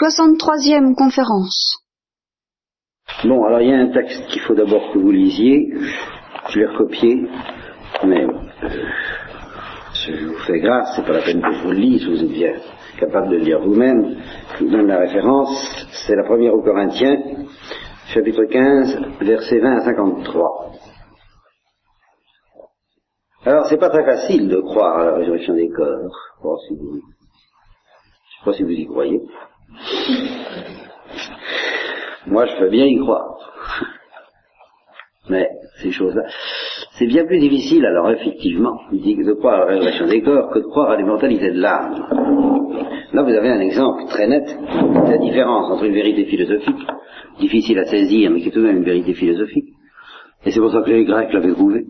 63e conférence. Bon, alors il y a un texte qu'il faut d'abord que vous lisiez. Je l'ai recopié, mais euh, je vous fais grâce, c'est pas la peine que je vous le lise, vous êtes bien capable de le lire vous-même. Je vous donne la référence, c'est la première aux Corinthiens, chapitre 15, versets 20 à 53. Alors, c'est pas très facile de croire à la résurrection des corps. Si je sais pas si vous y croyez. Moi, je peux bien y croire. Mais ces choses-là, c'est bien plus difficile, alors effectivement, de croire à la résurrection des corps que de croire à l'immortalité de l'âme. Là, vous avez un exemple très net de la différence entre une vérité philosophique, difficile à saisir, mais qui est tout de même une vérité philosophique. Et c'est pour ça que les Grecs l'avaient prouvé.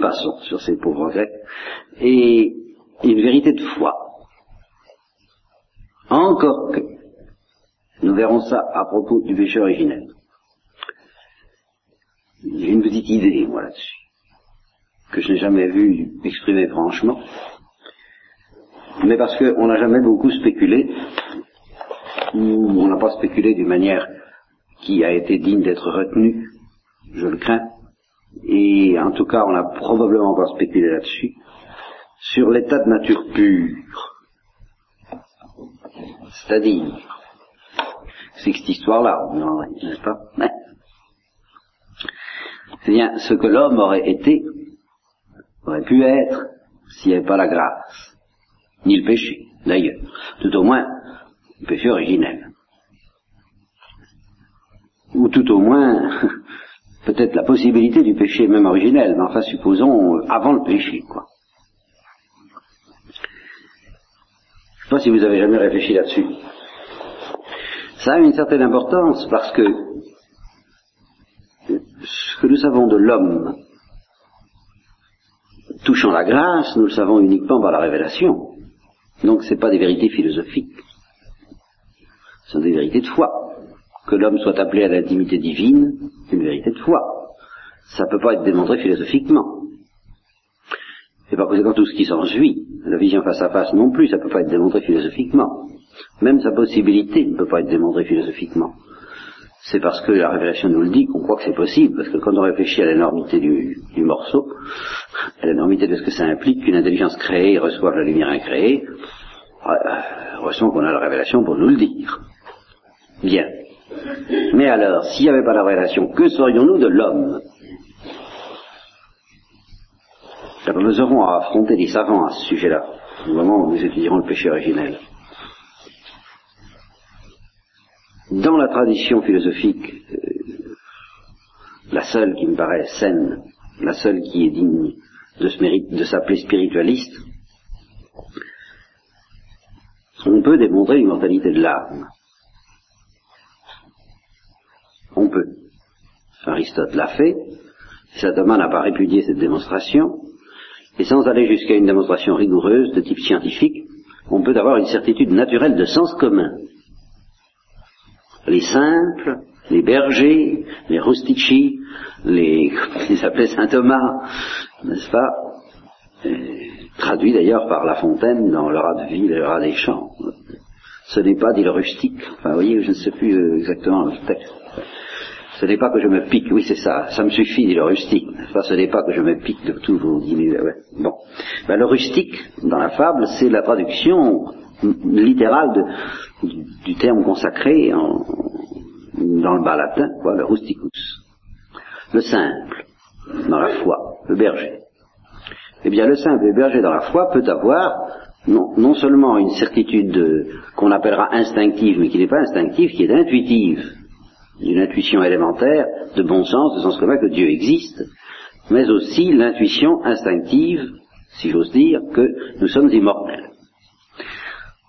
Passons sur ces pauvres Grecs. Et une vérité de foi. Encore que, nous verrons ça à propos du péché originel. J'ai une petite idée, moi, là-dessus, que je n'ai jamais vu exprimer franchement, mais parce qu'on n'a jamais beaucoup spéculé, ou on n'a pas spéculé d'une manière qui a été digne d'être retenue, je le crains, et en tout cas on n'a probablement pas spéculé là-dessus, sur l'état de nature pure. C'est-à-dire, c'est que cette histoire-là, n'est-ce pas C'est bien ce que l'homme aurait été, aurait pu être, s'il n'y avait pas la grâce, ni le péché, d'ailleurs. Tout au moins, le péché originel. Ou tout au moins, peut-être la possibilité du péché même originel, mais enfin supposons avant le péché, quoi. Je ne si vous avez jamais réfléchi là-dessus. Ça a une certaine importance parce que ce que nous savons de l'homme touchant la grâce, nous le savons uniquement par la révélation. Donc ce n'est pas des vérités philosophiques. Ce sont des vérités de foi. Que l'homme soit appelé à l'intimité divine, c'est une vérité de foi. Ça ne peut pas être démontré philosophiquement. Et par conséquent, tout ce qui s'ensuit, la vision face à face non plus, ça ne peut pas être démontré philosophiquement. Même sa possibilité ne peut pas être démontrée philosophiquement. C'est parce que la révélation nous le dit qu'on croit que c'est possible, parce que quand on réfléchit à l'énormité du, du, morceau, à l'énormité de ce que ça implique qu'une intelligence créée reçoive la lumière incréée, heureusement qu'on a la révélation pour nous le dire. Bien. Mais alors, s'il n'y avait pas la révélation, que serions-nous de l'homme? Nous aurons à affronter des savants à ce sujet-là, au moment où nous étudierons le péché originel. Dans la tradition philosophique, euh, la seule qui me paraît saine, la seule qui est digne de, de s'appeler spiritualiste, on peut démontrer l'immortalité de l'âme. On peut. Aristote l'a fait. Saint n'a pas répudié cette démonstration. Et sans aller jusqu'à une démonstration rigoureuse de type scientifique, on peut avoir une certitude naturelle de sens commun. Les simples, les bergers, les rustici, les, ils appelaient Saint Thomas, n'est-ce pas Traduit d'ailleurs par La Fontaine dans le rat de ville et le rat des champs. Ce n'est pas, dit le rustique, enfin vous voyez, je ne sais plus euh, exactement le texte. Ce n'est pas que je me pique, oui c'est ça, ça me suffit, dit le rustique. Enfin, ce n'est pas que je me pique de tous vos diminuer. Ouais. Bon. Ben, le rustique, dans la fable, c'est la traduction littérale du, terme consacré dans le bas latin, quoi, le rusticus. Le simple, dans la foi, le berger. Eh bien, le simple berger dans la foi peut avoir non seulement une certitude qu'on appellera instinctive, mais qui n'est pas instinctive, qui est intuitive d'une intuition élémentaire, de bon sens, de sens commun que Dieu existe, mais aussi l'intuition instinctive, si j'ose dire, que nous sommes immortels.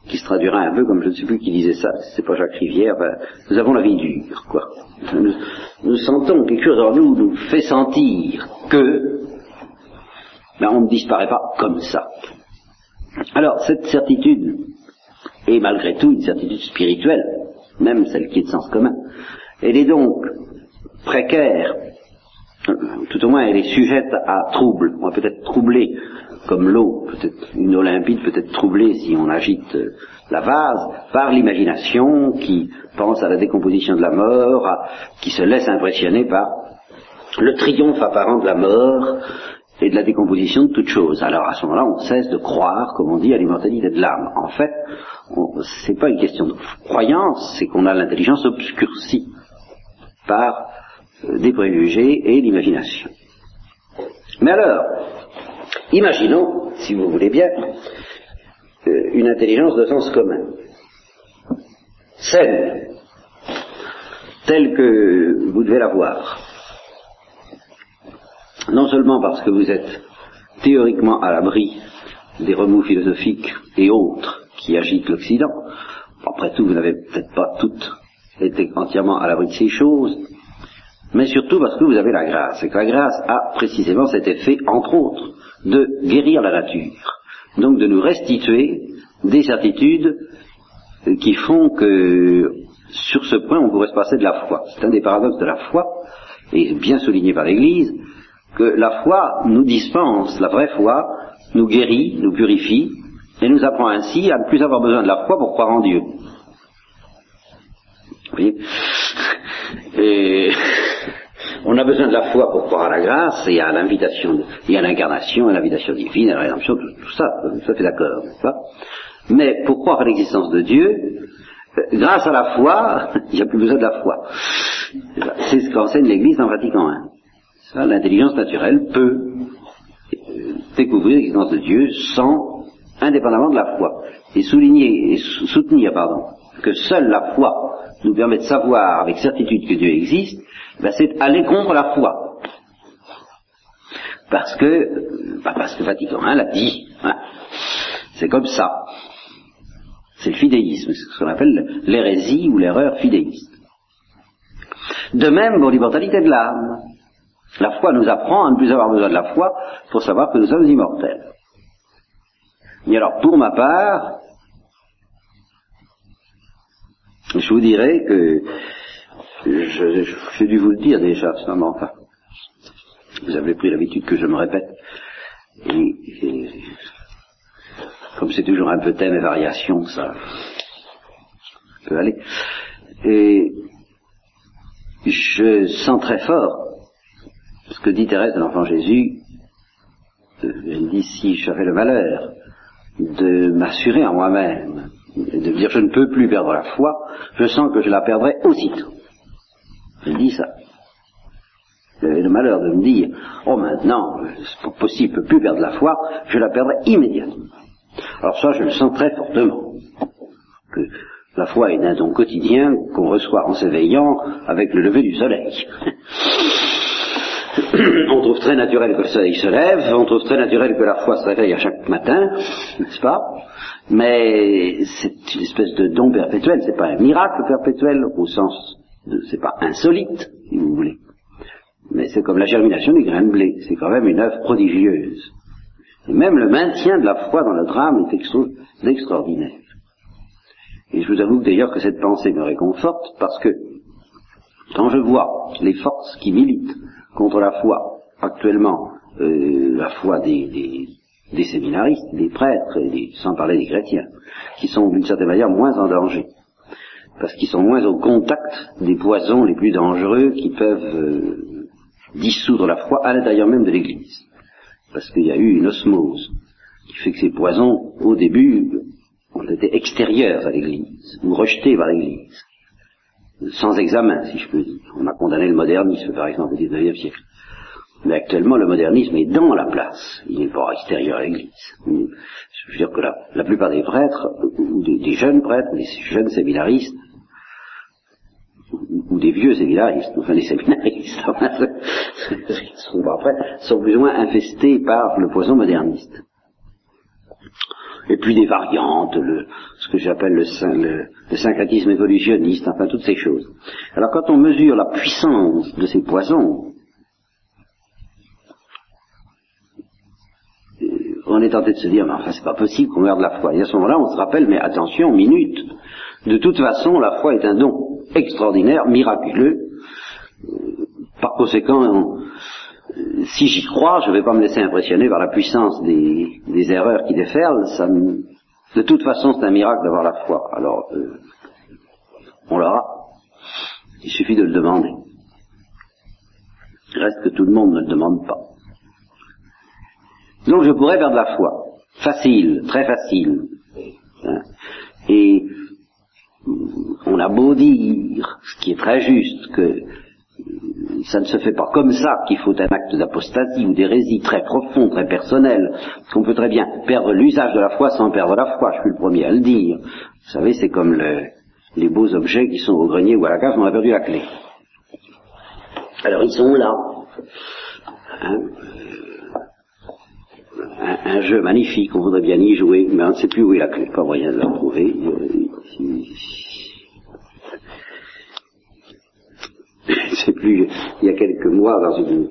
Qui se traduira un peu comme je ne sais plus qui disait ça, c'est pas Jacques Rivière, nous avons la vie dure, quoi. Nous, nous, sentons quelque chose en nous, nous fait sentir que ben, on ne disparaît pas comme ça. Alors, cette certitude est malgré tout une certitude spirituelle, même celle qui est de sens commun, elle est donc précaire, tout au moins elle est sujette à trouble, on va peut-être troubler comme l'eau, peut-être une eau limpide peut être troublée si on agite euh, la vase, par l'imagination qui pense à la décomposition de la mort, qui se laisse impressionner par le triomphe apparent de la mort et de la décomposition de toute chose. Alors à ce moment-là, on cesse de croire, comme on dit, à l'immortalité de l'âme. En fait, c'est pas une question de croyance, c'est qu'on a l'intelligence obscurcie par euh, des préjugés et l'imagination. Mais alors, imaginons, si vous voulez bien, euh, une intelligence de sens commun, saine, telle que vous devez la voir. Non seulement parce que vous êtes théoriquement à l'abri des remous philosophiques et autres qui agitent l'Occident, après tout, vous n'avez peut-être pas toutes été entièrement à l'abri de ces choses, mais surtout parce que vous avez la grâce, et que la grâce a précisément cet effet, entre autres, de guérir la nature, donc de nous restituer des certitudes qui font que sur ce point on pourrait se passer de la foi. C'est un des paradoxes de la foi, et bien souligné par l'Église, que la foi nous dispense, la vraie foi nous guérit, nous purifie, et nous apprend ainsi à ne plus avoir besoin de la foi pour croire en Dieu. Voyez Et on a besoin de la foi pour croire à la grâce et à l'invitation, et l'incarnation, à l'invitation divine, à la rédemption, tout, ça, ça fait d'accord, Mais pour croire à l'existence de Dieu, grâce à la foi, il n'y a plus besoin de la foi. C'est ce qu'enseigne l'Église en Vatican I. L'intelligence naturelle peut euh, découvrir l'existence de Dieu sans, indépendamment de la foi. Et souligner, et soutenir, pardon, que seule la foi nous permet de savoir avec certitude que Dieu existe, ben c'est aller contre la foi. Parce que, bah parce que Vatican I l'a dit. Hein. C'est comme ça. C'est le fidéisme, c'est ce qu'on appelle l'hérésie ou l'erreur fidéiste. De même pour l'immortalité de l'âme. La foi nous apprend à ne plus avoir besoin de la foi pour savoir que nous sommes immortels. Et alors, pour ma part, je vous dirais que j'ai dû vous le dire déjà, ça, mais enfin, vous avez pris l'habitude que je me répète. Et, comme c'est toujours un peu thème et variation, ça peut aller. Et je sens très fort ce que dit Thérèse de l'Enfant Jésus. Elle dit si j'avais le malheur de m'assurer en moi-même, de dire je ne peux plus perdre la foi, je sens que je la perdrai aussitôt. Elle dit ça. J'avais le malheur de me dire, oh maintenant, c'est possible, je ne peux plus perdre la foi, je la perdrai immédiatement. Alors ça, je le sens très fortement. Que la foi est un don quotidien qu'on reçoit en s'éveillant avec le lever du soleil. on trouve très naturel que le soleil se lève, on trouve très naturel que la foi se réveille à chaque matin, n'est-ce pas? Mais c'est une espèce de don perpétuel, c'est pas un miracle perpétuel au sens de, c'est pas insolite, si vous voulez. Mais c'est comme la germination du grain de blé, c'est quand même une œuvre prodigieuse. Et même le maintien de la foi dans notre âme est extraordinaire. Et je vous avoue d'ailleurs que cette pensée me réconforte parce que quand je vois les forces qui militent contre la foi, actuellement, euh, la foi des, des, séminaristes, des prêtres, et sans parler des chrétiens, qui sont d'une certaine manière moins en danger, parce qu'ils sont moins au contact des poisons les plus dangereux qui peuvent euh, dissoudre la foi à l'intérieur même de l'Église, parce qu'il y a eu une osmose qui fait que ces poisons, au début, ont été extérieurs à l'Église, ou rejetés par l'Église sans examen, si je peux dire. On a condamné le modernisme, par exemple, au XIXe siècle. Mais actuellement, le modernisme est dans la place. Il n'est pas extérieur à l'Église. Je veux dire que la, la plupart des prêtres, ou des, jeunes prêtres, des jeunes séminaristes, ou, des vieux séminaristes, enfin des séminaristes, sont, après, sont plus ou infestés par le poison moderniste et puis des variantes, le, ce que j'appelle le, le, le, syncrétisme évolutionniste, enfin toutes ces choses. Alors quand on mesure la puissance de ces poisons, euh, on est tenté de se dire, mais enfin c'est pas possible qu'on meure de la foi. Et à ce moment-là, on se rappelle, mais attention, minute, de toute façon, la foi est un don extraordinaire, miraculeux. Euh, par conséquent, si j'y crois, je ne vais pas me laisser impressionner par la puissance des, erreurs qui déferlent. De toute façon, c'est un miracle d'avoir la foi. Alors, euh, on l'aura. Il suffit de le demander. Reste que tout le monde ne le demande pas. Donc je pourrais perdre la foi. Facile, très facile. Hein. Et on a beau dire, ce qui est très juste, que ça ne se fait pas comme ça, qu'il faut un acte d'apostasie ou d'hérésie très profond, très personnel, qu'on peut très bien perdre l'usage de la foi sans perdre la foi, je suis le premier à le dire. Vous savez, c'est comme les beaux objets qui sont au grenier ou à la cave, on a perdu la clé. Alors ils sont là. Hein? Un, jeu magnifique, on voudrait bien y jouer, mais on ne sait plus où est la clé, pas moyen de la trouver. Je sais plus, il y a quelques mois, dans une,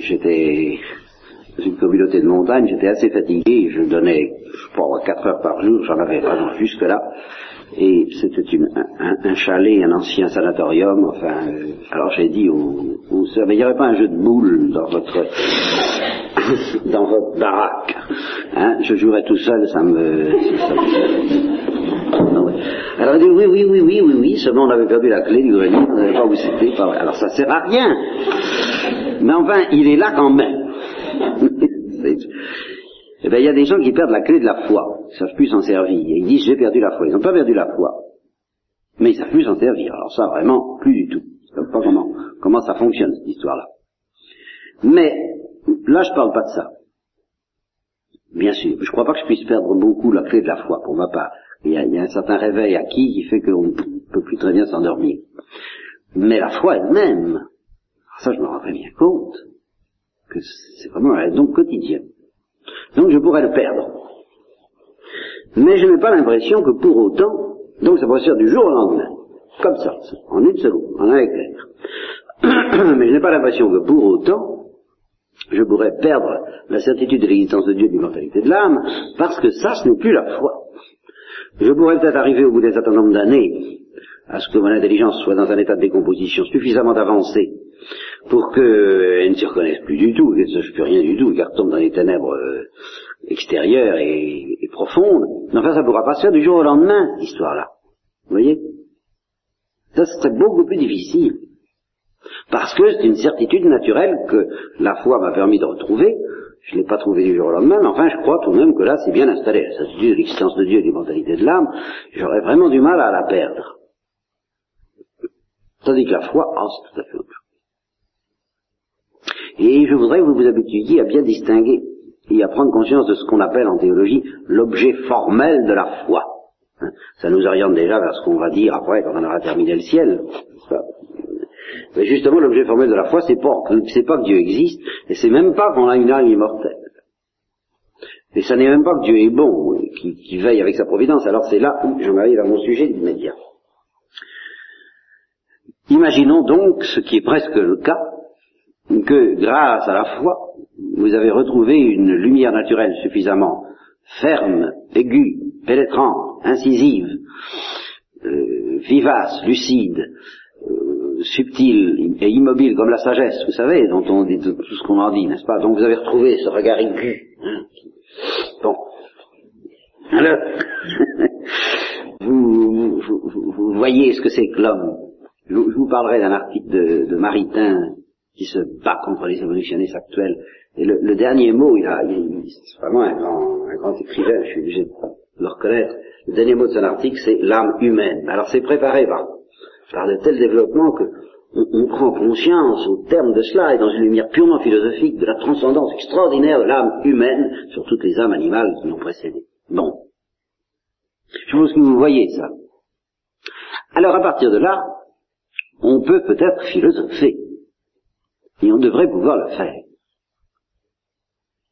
j'étais dans une communauté de montagne, j'étais assez fatigué, je donnais, je crois, 4 heures par jour, j'en avais vraiment jusque là, et c'était un, un, chalet, un ancien sanatorium, enfin, euh, alors j'ai dit aux, aux sœurs, mais il n'y aurait pas un jeu de boules dans votre dans votre baraque. Hein, je jouerais tout seul, ça me... Alors il dit oui, oui, oui, oui, oui, oui, seulement on avait perdu la clé du grenier, on n'avait pas où c'était. Alors ça sert à rien. Mais enfin, il est là quand même. Eh bien, il y a des gens qui perdent la clé de la foi. Ils ne savent plus s'en servir. Ils disent j'ai perdu la foi. Ils n'ont pas perdu la foi. Mais ils ne savent plus s'en servir. Alors ça, vraiment, plus du tout. Ils ne savent pas comment, comment ça fonctionne, cette histoire-là. Mais Là, je parle pas de ça. Bien sûr, je ne crois pas que je puisse perdre beaucoup la clé de la foi, pour ma part. Il y a, un certain réveil acquis qui fait qu'on ne peut plus très bien s'endormir. Mais la foi elle-même, ça je me rends très bien compte, que c'est vraiment un don quotidien. Donc je pourrais le perdre. Mais je n'ai pas l'impression que pour autant, donc ça pourrait se faire du jour au lendemain, comme ça, en une seconde, en un éclair. Mais je n'ai pas l'impression que pour autant, je pourrais perdre la certitude de l'existence de Dieu, de l'immortalité de l'âme, parce que ça, ce n'est plus la foi. Je pourrais peut-être arriver au bout d'un certain nombre d'années à ce que mon intelligence soit dans un état de décomposition suffisamment avancé pour qu'elle ne s'y reconnaisse plus du tout, qu'elle ne sache plus rien du tout, qu'elle retombe dans les ténèbres euh, extérieures et, et, profondes. Mais enfin, ça ne pourra pas se faire du jour au lendemain, cette histoire-là. Vous voyez? Ça serait beaucoup plus difficile. Parce que c'est une certitude naturelle que la foi m'a permis de retrouver. Je ne l'ai pas trouvé du jour au lendemain, mais enfin je crois tout de même que là c'est bien installé. La certitude de l'existence de Dieu et l'immortalité de l'âme, j'aurais vraiment du mal à la perdre. Tandis que la foi, ah, c'est tout à fait autre chose. Et je voudrais que vous vous habituiez à bien distinguer et à prendre conscience de ce qu'on appelle en théologie l'objet formel de la foi. Ça nous oriente déjà vers ce qu'on va dire après quand on aura terminé le ciel. Mais justement, l'objet formel de la foi, c'est pas, pas que Dieu existe, et c'est même pas qu'on a une âme immortelle. Et ça n'est même pas que Dieu est bon, qui, qui veille avec sa providence. Alors c'est là où j'en arrive à mon sujet immédiat. Imaginons donc, ce qui est presque le cas, que grâce à la foi, vous avez retrouvé une lumière naturelle suffisamment ferme, aiguë, pénétrante, incisive, euh, vivace, lucide, subtil et immobile comme la sagesse, vous savez, dont on dit tout ce qu'on en dit, n'est-ce pas? Donc vous avez retrouvé ce regard aigu. Hein, bon. Alors, vous, vous, voyez ce que c'est que l'homme. Je, vous parlerai d'un article de, de, Maritain qui se bat contre les évolutionnistes actuels. Et le, dernier mot, il a, c'est vraiment un grand, un grand écrivain, je suis obligé de le reconnaître. Le dernier mot de son article, c'est l'âme humaine. Alors c'est préparé par par de tels développements que on, prend conscience au terme de cela et dans une lumière purement philosophique de la transcendance extraordinaire de l'âme humaine sur toutes les âmes animales qui l'ont précédée. Bon. Je pense que vous voyez ça. Alors à partir de là, on peut peut-être philosopher. Et on devrait pouvoir le faire.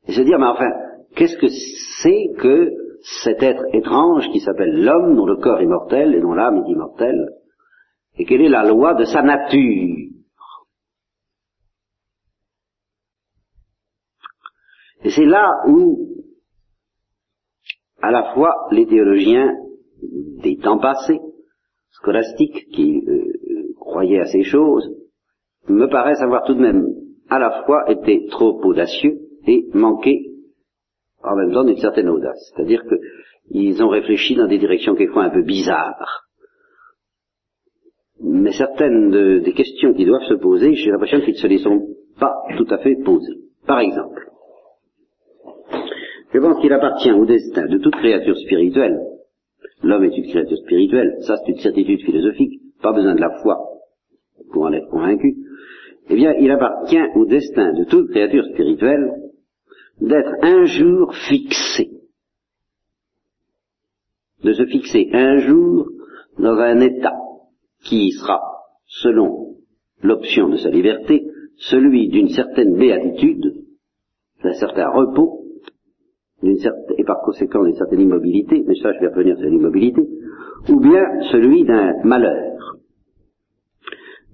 Et se dire, mais enfin, qu'est-ce que c'est que cet être étrange qui s'appelle l'homme, dont le corps est mortel et dont l'âme est immortelle, et quelle est la loi de sa nature? Et c'est là où, à la fois, les théologiens des temps passés, scolastiques, qui euh, croyaient à ces choses, me paraissent avoir tout de même à la fois été trop audacieux et manqué en même temps d'une certaine audace. C'est-à-dire qu'ils ont réfléchi dans des directions quelquefois un peu bizarres. Mais certaines des questions qui doivent se poser, j'ai l'impression qu'ils ne se les sont pas tout à fait posées. Par exemple, je pense qu'il appartient au destin de toute créature spirituelle. L'homme est une créature spirituelle, ça c'est une certitude philosophique, pas besoin de la foi pour en être convaincu. Eh bien, il appartient au destin de toute créature spirituelle d'être un jour fixé, de se fixer un jour dans un état qui sera, selon l'option de sa liberté, celui d'une certaine béatitude, d'un certain repos, et par conséquent d'une certaine immobilité, mais ça je vais revenir sur l'immobilité, ou bien celui d'un malheur.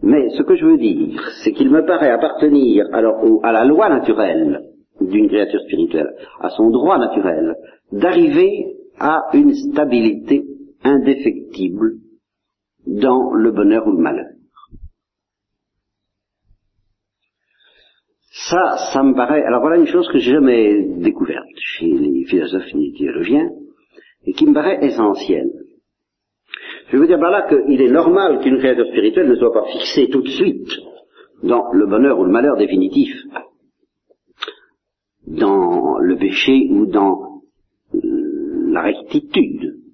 Mais ce que je veux dire, c'est qu'il me paraît appartenir alors à la loi naturelle d'une créature spirituelle, à son droit naturel, d'arriver à une stabilité indéfectible dans le bonheur ou le malheur. Ça, ça me paraît. Alors voilà une chose que j'ai jamais découverte chez les philosophes et les théologiens et qui me paraît essentielle. Je veux dire par là qu'il est normal qu'une créature spirituelle ne soit pas fixée tout de suite dans le bonheur ou le malheur définitif, dans le péché ou dans la rectitude.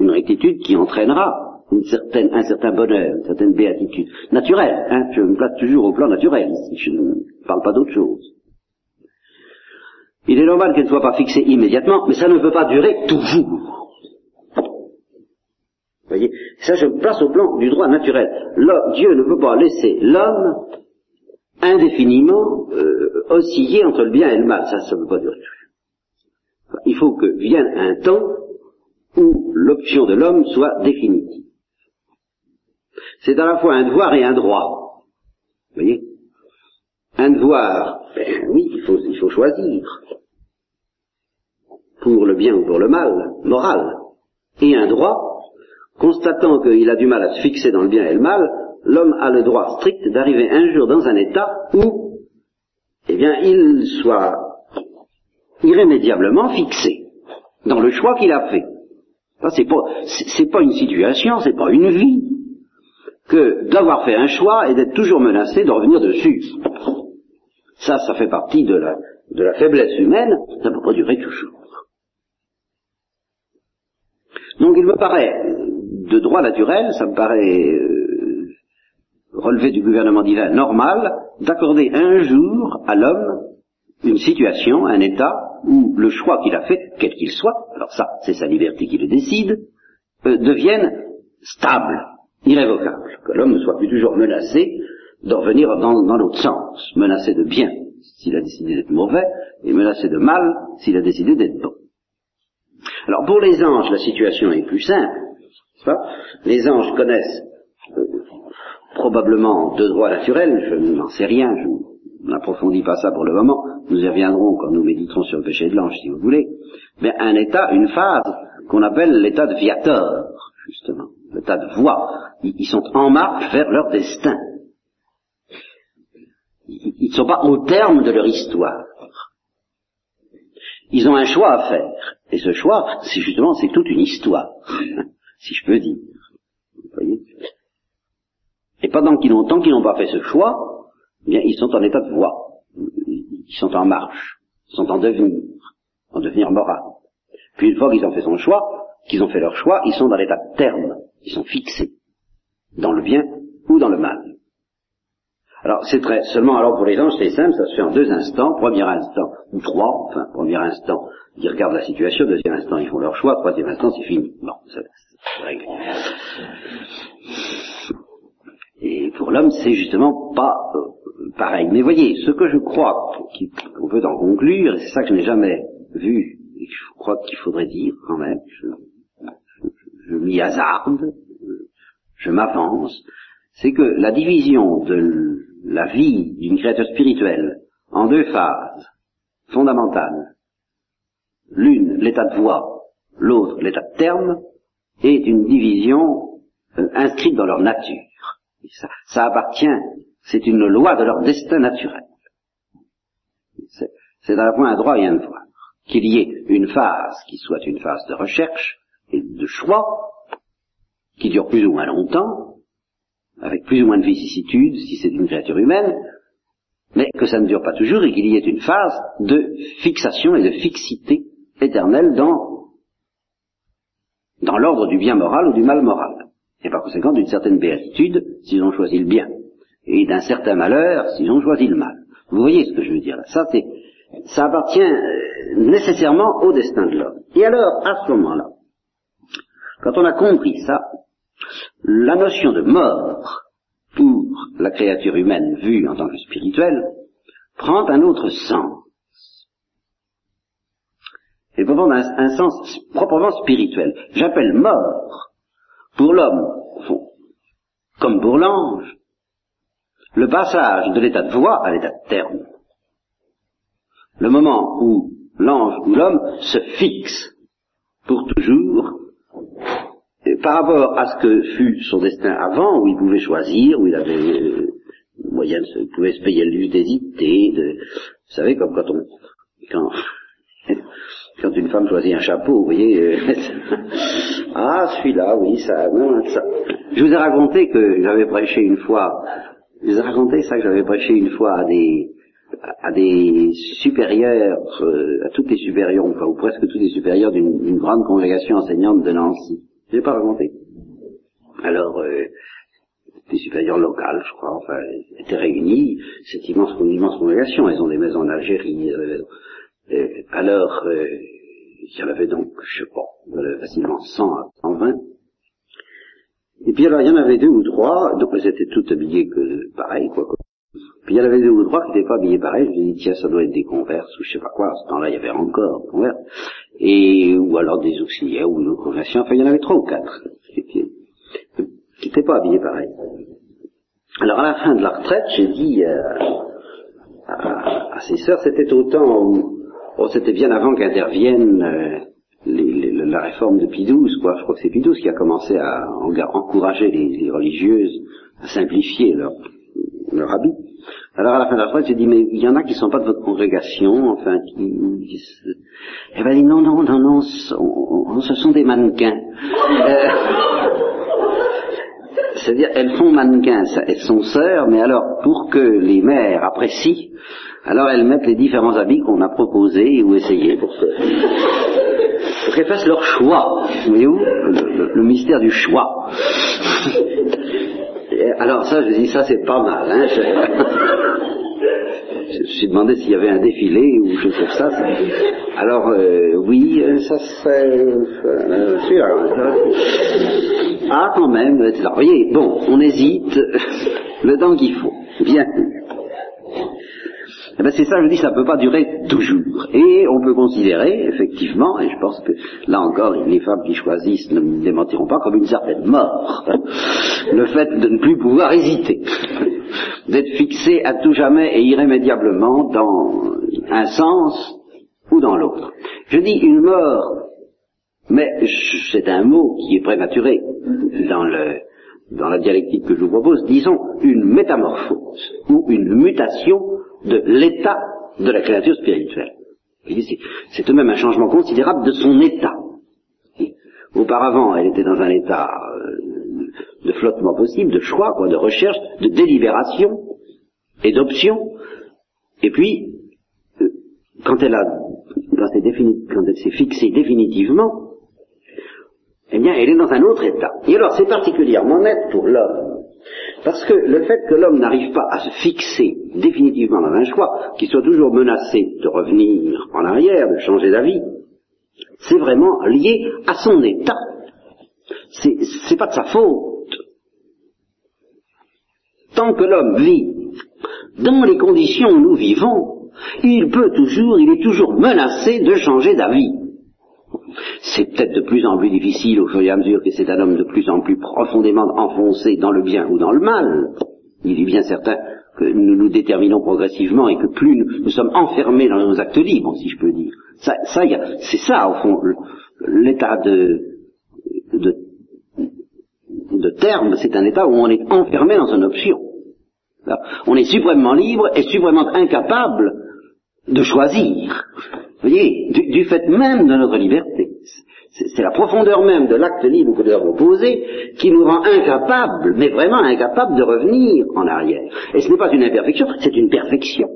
Une rectitude qui entraînera une certaine, un certain bonheur, une certaine béatitude. Naturelle, hein, je me place toujours au plan naturel, je ne parle pas d'autre chose. Il est normal qu'elle ne soit pas fixée immédiatement, mais ça ne peut pas durer toujours. Vous voyez Ça, je me place au plan du droit naturel. Dieu ne peut pas laisser l'homme indéfiniment euh, osciller entre le bien et le mal. Ça, ça ne peut pas durer. Il faut que vienne un temps où l'option de l'homme soit définitive c'est à la fois un devoir et un droit. Vous voyez? Un devoir, ben oui, il faut, il faut choisir. Pour le bien ou pour le mal, moral. Et un droit, constatant qu'il a du mal à se fixer dans le bien et le mal, l'homme a le droit strict d'arriver un jour dans un état où, eh bien, il soit irrémédiablement fixé dans le choix qu'il a fait. Ça, c'est pas, c'est pas une situation, c'est pas une vie que d'avoir fait un choix et d'être toujours menacé de revenir dessus. Ça, ça fait partie de la, de la faiblesse humaine, ça ne peut pas durer toujours. Donc il me paraît, de droit naturel, ça me paraît euh, relever du gouvernement divin normal, d'accorder un jour à l'homme une situation, un état, où le choix qu'il a fait, quel qu'il soit, alors ça, c'est sa liberté qui le décide, euh, devienne stable, irrévocable, que l'homme ne soit plus toujours menacé de revenir dans, dans l'autre sens, menacé de bien s'il a décidé d'être mauvais, et menacé de mal s'il a décidé d'être bon. Alors pour les anges, la situation est plus simple. Les anges connaissent euh, probablement deux droits naturels, je n'en sais rien, je n'approfondis pas ça pour le moment, nous y reviendrons quand nous méditerons sur le péché de l'ange si vous voulez, mais un état, une phase qu'on appelle l'état de viator, justement, l'état de voix, ils sont en marche vers leur destin. Ils ne sont pas au terme de leur histoire. Ils ont un choix à faire. Et ce choix, c'est justement, c'est toute une histoire, si je peux dire. Vous voyez? Et pendant qu'ils n'ont, tant qu'ils n'ont pas fait ce choix, bien, ils sont en état de voix. Ils sont en marche. Ils sont en devenir. En devenir moral. Puis une fois qu'ils ont fait son choix, qu'ils ont fait leur choix, ils sont dans l'état de terme. Ils sont fixés dans le bien ou dans le mal. Alors c'est très seulement alors pour les anges c'est simple, ça se fait en deux instants, premier instant ou trois, enfin premier instant ils regardent la situation, deuxième instant ils font leur choix, troisième instant c'est fini. Bon, réglé. Et pour l'homme c'est justement pas euh, pareil. Mais voyez, ce que je crois qu'on peut en conclure, et c'est ça que je n'ai jamais vu, et que je crois qu'il faudrait dire quand même, je, m'y hasarde, je m'avance, c'est que la division de la vie d'une créature spirituelle en deux phases fondamentales, l'une l'état de voix, l'autre l'état de terme, est une division euh, inscrite dans leur nature. ça, appartient C'est une loi de leur destin naturel. C'est à la fois un droit et un devoir. Qu'il y ait une phase qui soit une phase de recherche et de choix, qui dure plus ou moins longtemps, avec plus ou moins de vicissitudes si c'est une créature humaine, mais que ça ne dure pas toujours et qu'il y ait une phase de fixation et de fixité éternelle dans, dans l'ordre du bien moral ou du mal moral. Et par conséquent d'une certaine béatitude s'ils ont choisi le bien, et d'un certain malheur s'ils ont choisi le mal. Vous voyez ce que je veux dire là Ça, ça appartient euh, nécessairement au destin de l'homme. Et alors, à ce moment-là, quand on a compris ça, la notion de mort pour la créature humaine vue en tant que spirituelle prend un autre sens. Et prend un, un sens proprement spirituel. J'appelle mort pour l'homme, comme pour l'ange, le passage de l'état de voix à l'état de terme. Le moment où l'ange ou l'homme se fixe pour toujours par rapport à ce que fut son destin avant, où il pouvait choisir, où il avait euh, moyen de, il pouvait se payer le luxe d'hésiter, de, vous savez, comme quand on, quand, quand une femme choisit un chapeau, vous voyez, euh, ah, celui-là, oui, ça, non, ça. Je vous ai raconté que j'avais prêché une fois, je vous ai raconté ça que j'avais prêché une fois à des, à des supérieurs, euh, à toutes les supérieurs, enfin, ou presque tous les supérieurs d'une grande congrégation enseignante de Nancy. Je n'ai pas raconté. Alors, euh, les supérieurs locales, je crois, enfin, étaient réunis, cette immense, immense congrégation, elles ont des maisons en Algérie. Euh, euh, alors, euh, il y en avait donc, je sais pas, facilement 100 à 120. Et puis alors, il y en avait deux ou trois, donc elles étaient toutes habillées que pareil, quoi. Puis il y en avait deux ou trois qui n'étaient pas habillés pareil. Je me dis, tiens, ça doit être des converses, ou je sais pas quoi. À ce temps-là, il y avait encore des converses. Et, ou alors des auxiliaires, ou une conversion. Enfin, il y en avait trois ou quatre qui n'étaient pas habillés pareil. Alors, à la fin de la retraite, j'ai dit euh, à, à, ses sœurs, c'était au temps où, oh, c'était bien avant qu'intervienne euh, la réforme de XII, quoi. Je crois que c'est XII qui a commencé à encourager les, religieuses à simplifier leur habit. Alors à la fin de la phrase, j'ai dit, mais il y en a qui ne sont pas de votre congrégation, enfin, qui... Elle m'a dit, non, non, non, non, ce sont des mannequins. Euh, c'est-à-dire, elles font mannequins, elles sont sœurs, mais alors, pour que les mères apprécient, alors elles mettent les différents habits qu'on a proposés ou essayés pour fassent leur choix. Voyez où le mystère du choix alors ça, je dis, ça c'est pas mal. Hein, je... me suis demandé s'il y avait un défilé ou je sais ça. Alors euh, oui, ça serait euh, sûr. Ah quand même. Vous voyez, bon, on hésite le temps qu'il faut. Bien. Eh ben c'est ça, je dis, ça ne peut pas durer toujours. Et on peut considérer, effectivement, et je pense que là encore, les femmes qui choisissent ne me démentiront pas, comme une certaine mort, le fait de ne plus pouvoir hésiter, d'être fixé à tout jamais et irrémédiablement dans un sens ou dans l'autre. Je dis une mort, mais c'est un mot qui est prématuré dans dans la dialectique que je vous propose, disons une métamorphose ou une mutation de l'état de la créature spirituelle. C'est tout de même un changement considérable de son état. Auparavant, elle était dans un état euh, de flottement possible, de choix, quoi, de recherche, de délibération et d'option. Et puis, euh, quand elle a, quand elle s'est fixée définitivement, eh bien, elle est dans un autre état. Et alors, c'est particulièrement net pour l'homme parce que le fait que l'homme n'arrive pas à se fixer définitivement dans un choix, qu'il soit toujours menacé de revenir en arrière, de changer d'avis, c'est vraiment lié à son état. C'est, c'est pas de sa faute. Tant que l'homme vit dans les conditions où nous vivons, il peut toujours, il est toujours menacé de changer d'avis. C'est peut-être de plus en plus difficile au fur et à mesure que c'est un homme de plus en plus profondément enfoncé dans le bien ou dans le mal. Il est bien certain que nous nous déterminons progressivement et que plus nous, sommes enfermés dans nos actes libres, si je peux dire. Ça, ça c'est ça, au fond, l'état de, de, de terme, c'est un état où on est enfermé dans une option. On est suprêmement libre et suprêmement incapable de choisir. Vous voyez, du, fait même de notre liberté. C'est la profondeur même de l'acte libre que nous avons posé qui nous rend incapables, mais vraiment incapables de revenir en arrière. Et ce n'est pas une imperfection, c'est une perfection.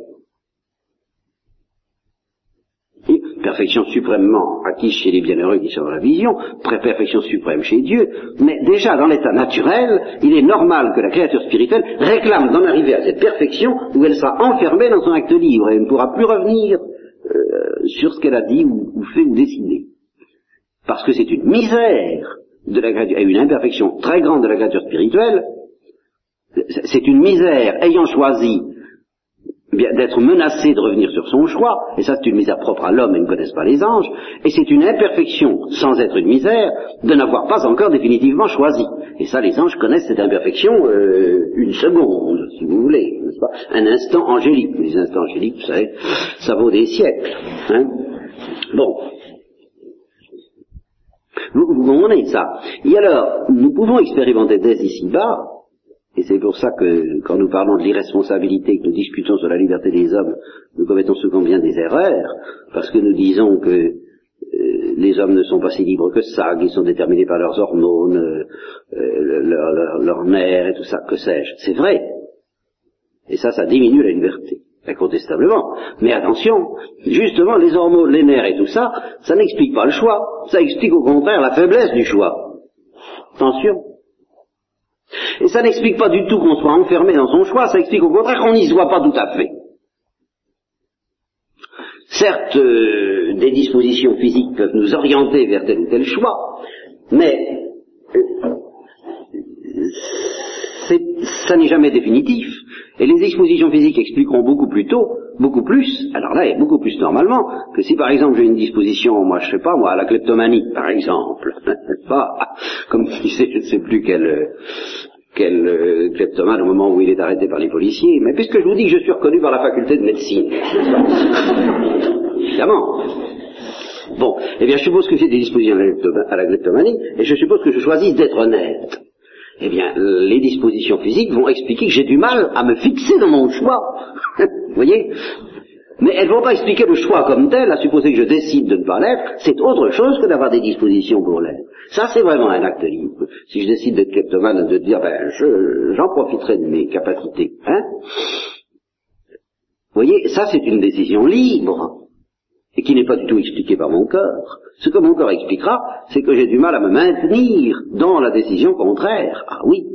perfection suprêmement acquise chez les bienheureux qui sont dans la vision, perfection suprême chez Dieu, mais déjà dans l'état naturel, il est normal que la créature spirituelle réclame d'en arriver à cette perfection où elle sera enfermée dans son acte libre et ne pourra plus revenir sur ce qu'elle a dit ou, fait ou décidé. Parce que c'est une misère de la et une imperfection très grande de la créature spirituelle, c'est une misère ayant choisi d'être menacé de revenir sur son choix, et ça c'est une misère propre à l'homme et ne connaissent pas les anges, et c'est une imperfection, sans être une misère, de n'avoir pas encore définitivement choisi. Et ça les anges connaissent cette imperfection euh, une seconde, si vous voulez, n'est-ce pas? Un instant angélique. Les instants angéliques, vous savez, ça vaut des siècles. Hein bon. Vous, vous comprenez ça? Et alors, nous pouvons expérimenter dès ici-bas et c'est pour ça que quand nous parlons de l'irresponsabilité, que nous discutons sur la liberté des hommes, nous commettons souvent bien des erreurs, parce que nous disons que euh, les hommes ne sont pas si libres que ça, qu'ils sont déterminés par leurs hormones, euh, leurs leur, nerfs et tout ça, que sais-je. C'est vrai. Et ça, ça diminue la liberté, incontestablement. Mais attention, justement, les hormones, les nerfs et tout ça, ça n'explique pas le choix. Ça explique au contraire la faiblesse du choix. Attention. Et ça n'explique pas du tout qu'on soit enfermé dans son choix, ça explique au contraire qu'on n'y soit pas tout à fait. Certes, euh, des dispositions physiques peuvent nous orienter vers tel ou tel choix, mais euh, ça n'est jamais définitif. Et les expositions physiques expliqueront beaucoup plus tôt, beaucoup plus, alors là, et beaucoup plus normalement, que si par exemple j'ai une disposition, moi je sais pas, moi, à la kleptomanie, par exemple, pas, comme je ne sais plus quel, quel euh, kleptomane au moment où il est arrêté par les policiers, mais puisque je vous dis que je suis reconnu par la faculté de médecine, évidemment. Bon, eh bien je suppose que j'ai des dispositions à la kleptomanie, et je suppose que je choisis d'être honnête eh bien, les dispositions physiques vont expliquer que j'ai du mal à me fixer dans mon choix. Vous voyez? Mais elles ne vont pas expliquer le choix comme tel, à supposer que je décide de ne pas l'être, c'est autre chose que d'avoir des dispositions pour l'être. Ça, c'est vraiment un acte libre. Si je décide d'être kleptomane, de dire, ben, j'en profiterai de mes capacités. Hein Vous voyez, ça, c'est une décision libre et qui n'est pas du tout expliqué par mon corps. Ce que mon corps expliquera, c'est que j'ai du mal à me maintenir dans la décision contraire. Ah oui.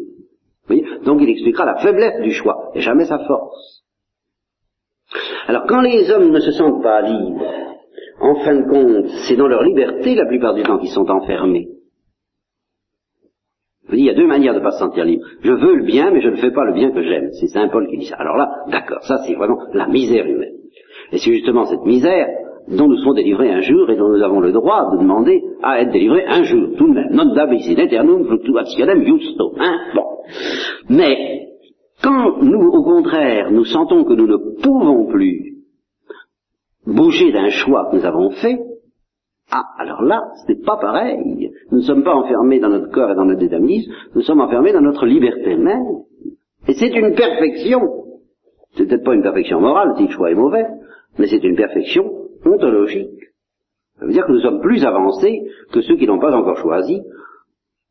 Donc il expliquera la faiblesse du choix et jamais sa force. Alors quand les hommes ne se sentent pas libres, en fin de compte, c'est dans leur liberté la plupart du temps qu'ils sont enfermés. Il y a deux manières de ne pas se sentir libre. Je veux le bien, mais je ne fais pas le bien que j'aime. C'est Saint Paul qui dit ça. Alors là, d'accord, ça c'est vraiment la misère humaine. Et c'est justement cette misère dont nous serons délivrés un jour et dont nous avons le droit de demander à être délivrés un jour, tout de même. Non dabis in aeternum fluctuationem justo. Hein. Mais, quand nous, au contraire, nous sentons que nous ne pouvons plus bouger d'un choix que nous avons fait, ah, alors là, ce n'est pas pareil. Nous ne sommes pas enfermés dans notre corps et dans notre déterminisme, nous sommes enfermés dans notre liberté même. Et c'est une perfection. C'est peut-être pas une perfection morale si le choix est mauvais, mais c'est une perfection ontologique. Ça veut dire que nous sommes plus avancés que ceux qui n'ont pas encore choisi,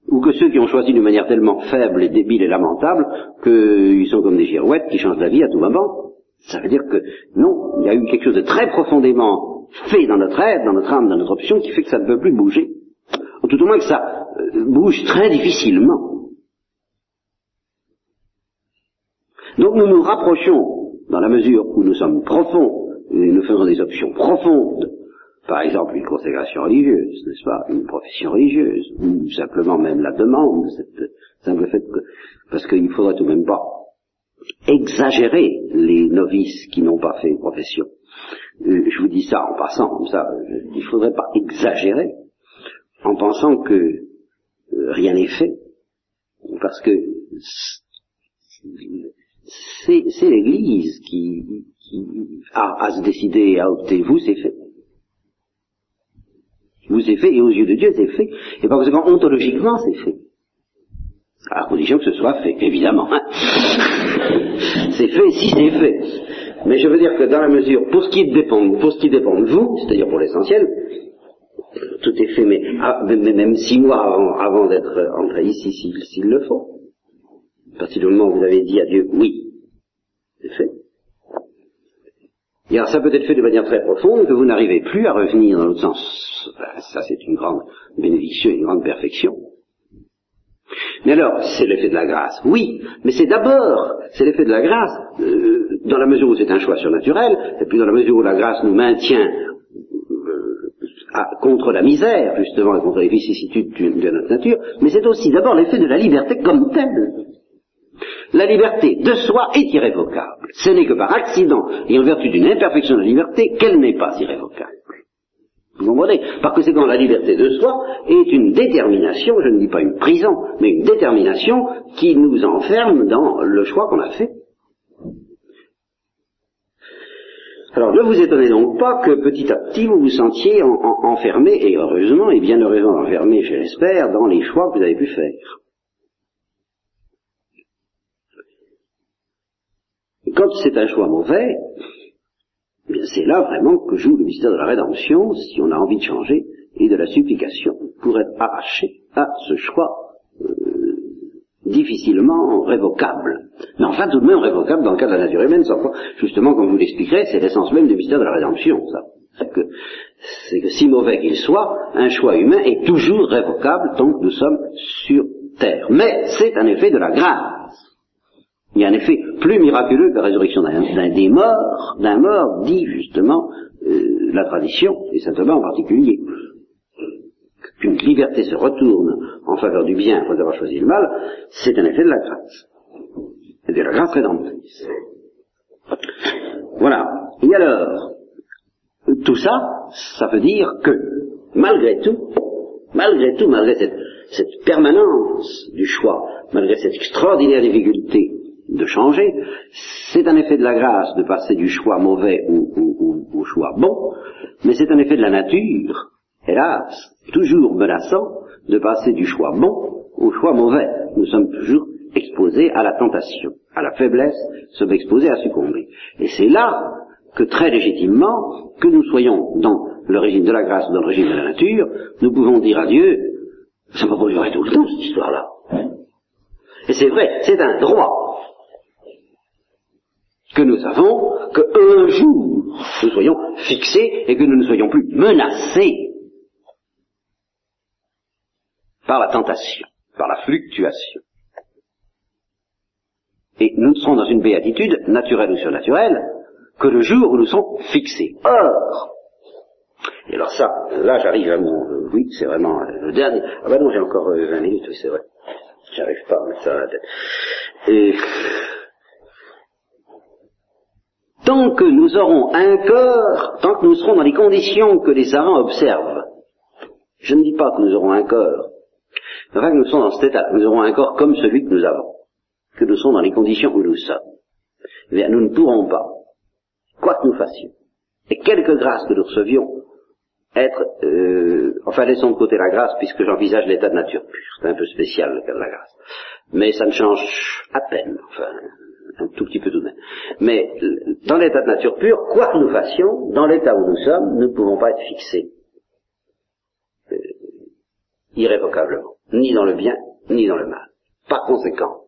ou que ceux qui ont choisi d'une manière tellement faible et débile et lamentable qu'ils sont comme des girouettes qui changent la vie à tout moment. Ça veut dire que non, il y a eu quelque chose de très profondément fait dans notre être, dans notre âme, dans notre option, qui fait que ça ne peut plus bouger. Ou tout au moins que ça euh, bouge très difficilement. Donc nous nous rapprochons, dans la mesure où nous sommes profonds nous faisons des options profondes, par exemple une consécration religieuse, n'est-ce pas, une profession religieuse, ou simplement même la demande, cette simple fait que, parce qu'il ne faudrait tout de même pas exagérer les novices qui n'ont pas fait une profession. Euh, je vous dis ça en passant, comme ça, il ne faudrait pas exagérer en pensant que euh, rien n'est fait, parce que c'est l'Église qui, à, se décider à opter, vous c'est fait. Vous c'est fait, et aux yeux de Dieu c'est fait, et par conséquent, ontologiquement c'est fait. À condition que ce soit fait, évidemment. Hein. c'est fait si c'est fait. Mais je veux dire que dans la mesure, pour ce qui dépend, pour ce qui dépend de vous, c'est-à-dire pour l'essentiel, tout est fait, mais, ah, même six mois avant, avant d'être entré ici, s'il le faut. À partir du moment où vous avez dit à Dieu oui, c'est fait. Et alors ça peut être fait de manière très profonde que vous n'arrivez plus à revenir dans l'autre sens. Ça c'est une grande bénédiction, une grande perfection. Mais alors, c'est l'effet de la grâce. Oui, mais c'est d'abord, c'est l'effet de la grâce, euh, dans la mesure où c'est un choix surnaturel, et puis dans la mesure où la grâce nous maintient euh, contre la misère, justement, et contre les vicissitudes de notre nature, mais c'est aussi d'abord l'effet de la liberté comme telle. La liberté de soi est irrévocable. Ce n'est que par accident et en vertu d'une imperfection de la liberté qu'elle n'est pas irrévocable. Vous comprenez? Par conséquent, la liberté de soi est une détermination, je ne dis pas une prison, mais une détermination qui nous enferme dans le choix qu'on a fait. Alors ne vous étonnez donc pas que petit à petit vous vous sentiez enfermé, et heureusement, et bien heureusement enfermé, je l'espère, dans les choix que vous avez pu faire. Quand c'est un choix mauvais, eh bien c'est là vraiment que joue le mystère de la rédemption, si on a envie de changer, et de la supplication, pour être arraché à ce choix euh, difficilement révocable. Mais enfin tout de même révocable dans le cas de la nature humaine, sans quoi, justement, comme vous l'expliquerai, c'est l'essence même du mystère de la rédemption, ça. C'est que, c'est que si mauvais qu'il soit, un choix humain est toujours révocable tant que nous sommes sur terre. Mais c'est un effet de la grâce. Il y a un effet plus miraculeux que la résurrection d'un des morts, d'un mort, dit justement euh, la tradition, et saint Thomas en particulier. Qu'une liberté se retourne en faveur du bien après avoir choisi le mal, c'est un effet de la grâce. Et de la grâce rédemptrice. Voilà. Et alors, tout ça, ça veut dire que, malgré tout, malgré tout, malgré cette, cette permanence du choix, malgré cette extraordinaire difficulté de changer, c'est un effet de la grâce de passer du choix mauvais au, choix bon, mais c'est un effet de la nature, hélas, toujours menaçant de passer du choix bon au choix mauvais. Nous sommes toujours exposés à la tentation, à la faiblesse, sommes exposés à succomber. Et c'est là que très légitimement, que nous soyons dans le régime de la grâce ou dans le régime de la nature, nous pouvons dire à Dieu, ça va pas tout le temps cette histoire-là. Et c'est vrai, c'est un droit que nous avons, qu'un jour nous soyons fixés et que nous ne soyons plus menacés par la tentation, par la fluctuation. Et nous serons dans une béatitude, naturelle ou surnaturelle, que le jour où nous sommes fixés. Or, et alors ça, là j'arrive à mon... oui, c'est vraiment le dernier... Ah ben non, j'ai encore 20 euh, minutes, oui c'est vrai. J'arrive pas à mettre ça tant que nous aurons un corps, tant que nous serons dans les conditions que les savants observent, je ne dis pas que nous aurons un corps, mais enfin que nous sommes dans cet état, nous aurons un corps comme celui que nous avons, que nous sommes dans les conditions où nous sommes, eh bien nous ne pourrons pas, quoi que nous fassions, et quelque grâce que nous recevions, être, euh, enfin laissons de côté la grâce puisque j'envisage l'état de nature pure, c'est un peu spécial le cas de la grâce, mais ça ne change à peine, enfin, un tout petit peu tout de même. Mais dans l'état de nature pure, quoi que nous fassions, dans l'état où nous sommes, nous ne pouvons pas être fixés euh, irrévocablement, ni dans le bien, ni dans le mal. Par conséquent,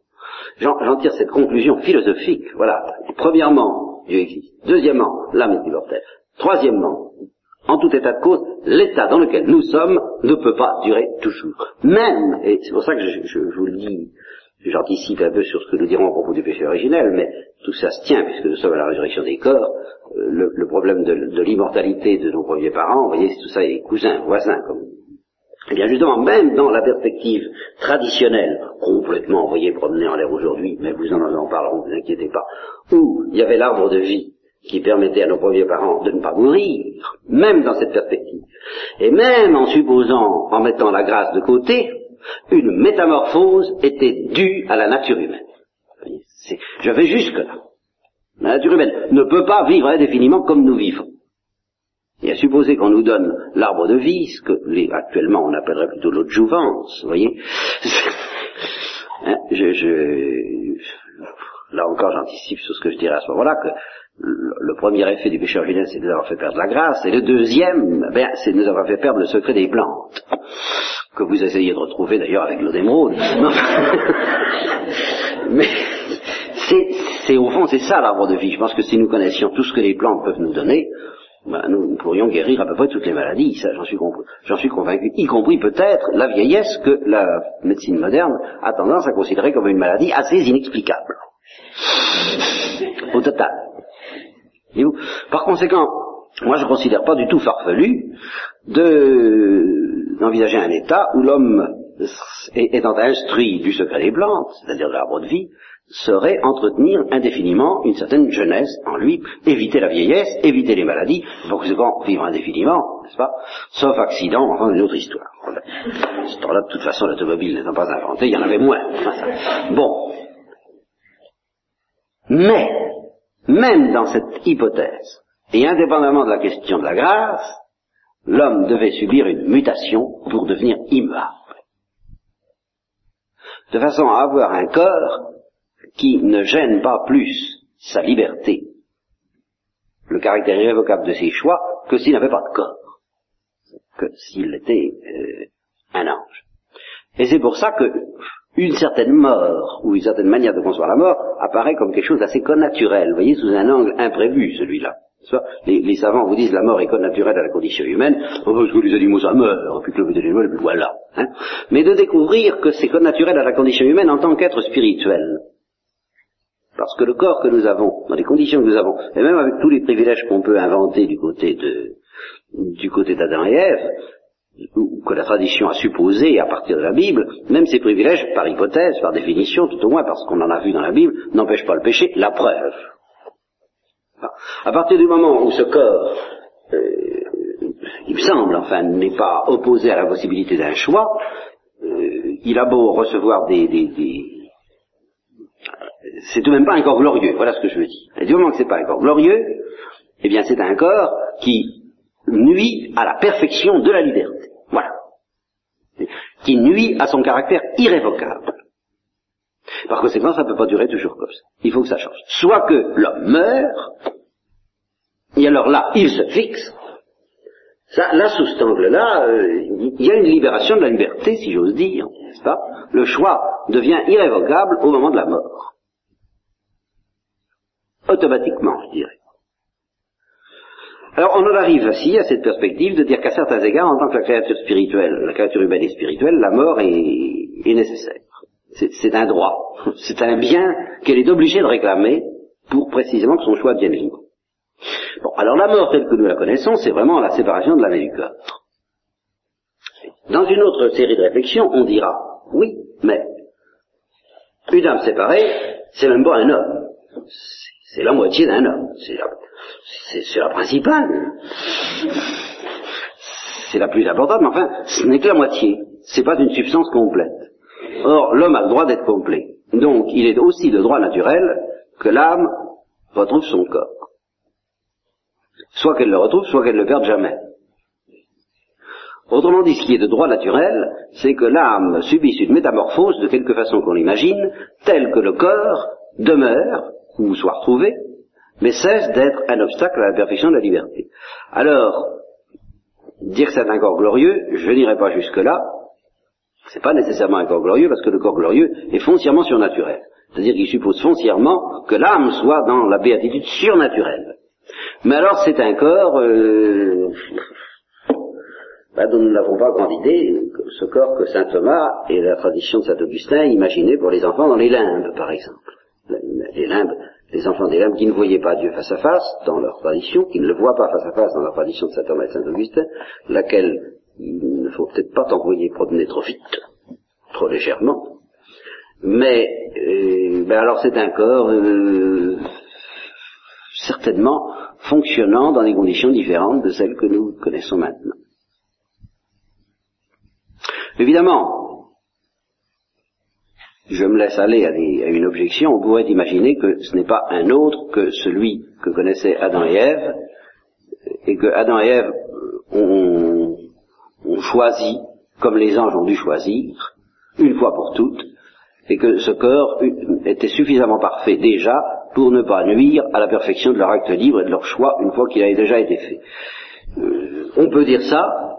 j'en tire cette conclusion philosophique. Voilà. Premièrement, Dieu existe. Deuxièmement, l'âme est immortelle. Troisièmement, en tout état de cause, l'état dans lequel nous sommes ne peut pas durer toujours. Même, et c'est pour ça que je, je vous le dis J'anticipe un peu sur ce que nous dirons à propos du péché originel, mais tout ça se tient puisque nous sommes à la résurrection des corps. Euh, le, problème de, l'immortalité de nos premiers parents, vous voyez, tout ça est cousin, voisin, comme. Eh bien justement, même dans la perspective traditionnelle, complètement envoyée promener en l'air aujourd'hui, mais vous en en parlerons, ne vous inquiétez pas, où il y avait l'arbre de vie qui permettait à nos premiers parents de ne pas mourir, même dans cette perspective, et même en supposant, en mettant la grâce de côté, une métamorphose était due à la nature humaine. Je vais jusque-là. La nature humaine ne peut pas vivre indéfiniment comme nous vivons. Et à supposer qu'on nous donne l'arbre de vie, ce que actuellement on appellerait plutôt l'autre jouvence, vous voyez, hein, je, je, là encore j'anticipe sur ce que je dirais à ce moment-là, que le premier effet du péché originel, c'est de nous avoir fait perdre la grâce, et le deuxième, ben, c'est de nous avoir fait perdre le secret des plantes, que vous essayez de retrouver d'ailleurs avec l'eau d'émeraude. Mais c'est au fond, c'est ça l'arbre de vie. Je pense que si nous connaissions tout ce que les plantes peuvent nous donner, ben, nous, pourrions guérir à peu près toutes les maladies, ça j'en suis, suis, convaincu, y compris peut-être la vieillesse que la médecine moderne a tendance à considérer comme une maladie assez inexplicable. Au total. Par conséquent, moi je ne considère pas du tout farfelu d'envisager un état où l'homme étant instruit du secret des plantes, c'est-à-dire de l'arbre de vie, serait entretenir indéfiniment une certaine jeunesse en lui, éviter la vieillesse, éviter les maladies, pour conséquent vivre indéfiniment, n'est-ce pas Sauf accident, enfin une autre histoire. Ce temps-là, de toute façon, l'automobile n'étant pas inventée, il y en avait moins. Bon. Mais, même dans cette hypothèse, et indépendamment de la question de la grâce, l'homme devait subir une mutation pour devenir immuable. De façon à avoir un corps qui ne gêne pas plus sa liberté, le caractère irrévocable de ses choix, que s'il n'avait pas de corps, que s'il était euh, un ange. Et c'est pour ça que une certaine mort, ou une certaine manière de concevoir la mort, apparaît comme quelque chose d'assez connaturel, vous voyez, sous un angle imprévu, celui-là. Les, savants vous disent la mort est connaturelle à la condition humaine, oh, parce que les animaux ça meurt, puis que les animaux, voilà. Hein. Mais de découvrir que c'est connaturel à la condition humaine en tant qu'être spirituel. Parce que le corps que nous avons, dans les conditions que nous avons, et même avec tous les privilèges qu'on peut inventer du côté de, du côté d'Adam et Ève, ou que la tradition a supposé à partir de la Bible, même ces privilèges, par hypothèse, par définition, tout au moins parce qu'on en a vu dans la Bible, n'empêchent pas le péché, la preuve. À partir du moment où ce corps, euh, il me semble, enfin, n'est pas opposé à la possibilité d'un choix, euh, il a beau recevoir des, des, des c'est tout de même pas un corps glorieux, voilà ce que je veux dire. Et du moment que c'est pas un corps glorieux, eh bien c'est un corps qui nuit à la perfection de la liberté. Qui nuit à son caractère irrévocable. Par conséquent, ça ne peut pas durer toujours comme ça. Il faut que ça change. Soit que l'homme meurt, et alors là, il se fixe. Ça, là, sous cet angle-là, euh, il y a une libération de la liberté, si j'ose dire, n'est-ce pas? Le choix devient irrévocable au moment de la mort. Automatiquement, je dirais. Alors on en arrive ainsi à cette perspective de dire qu'à certains égards, en tant que créature spirituelle, la créature humaine et spirituelle, la mort est, est nécessaire. C'est un droit, c'est un bien qu'elle est obligée de réclamer pour précisément que son choix devienne libre. Bon, alors la mort telle que nous la connaissons, c'est vraiment la séparation de l'âme et du corps. Dans une autre série de réflexions, on dira, oui, mais une âme séparée, c'est même pas un homme. C'est la moitié d'un homme. C'est la, la, principale. C'est la plus importante, mais enfin, ce n'est que la moitié. C'est pas une substance complète. Or, l'homme a le droit d'être complet. Donc, il est aussi de droit naturel que l'âme retrouve son corps. Soit qu'elle le retrouve, soit qu'elle ne le perde jamais. Autrement dit, ce qui est de droit naturel, c'est que l'âme subisse une métamorphose de quelque façon qu'on l'imagine, telle que le corps demeure, ou soit retrouvé, mais cesse d'être un obstacle à la perfection de la liberté. Alors, dire que c'est un corps glorieux, je n'irai pas jusque-là, c'est pas nécessairement un corps glorieux, parce que le corps glorieux est foncièrement surnaturel. C'est-à-dire qu'il suppose foncièrement que l'âme soit dans la béatitude surnaturelle. Mais alors c'est un corps euh, bah, dont nous n'avons pas grande idée, ce corps que saint Thomas et la tradition de saint Augustin imaginaient pour les enfants dans les limbes, par exemple. Les limbes, les enfants des limbes qui ne voyaient pas Dieu face à face dans leur tradition, qui ne le voient pas face à face dans la tradition de saint Thomas et saint Augustin, laquelle il ne faut peut-être pas t'envoyer promener trop vite, trop légèrement. Mais euh, ben alors c'est un corps euh, certainement fonctionnant dans des conditions différentes de celles que nous connaissons maintenant. Évidemment, je me laisse aller à, une objection, on pourrait imaginer que ce n'est pas un autre que celui que connaissaient Adam et Ève, et que Adam et Ève ont, choisi, comme les anges ont dû choisir, une fois pour toutes, et que ce corps était suffisamment parfait déjà pour ne pas nuire à la perfection de leur acte libre et de leur choix une fois qu'il avait déjà été fait. Euh, on peut dire ça,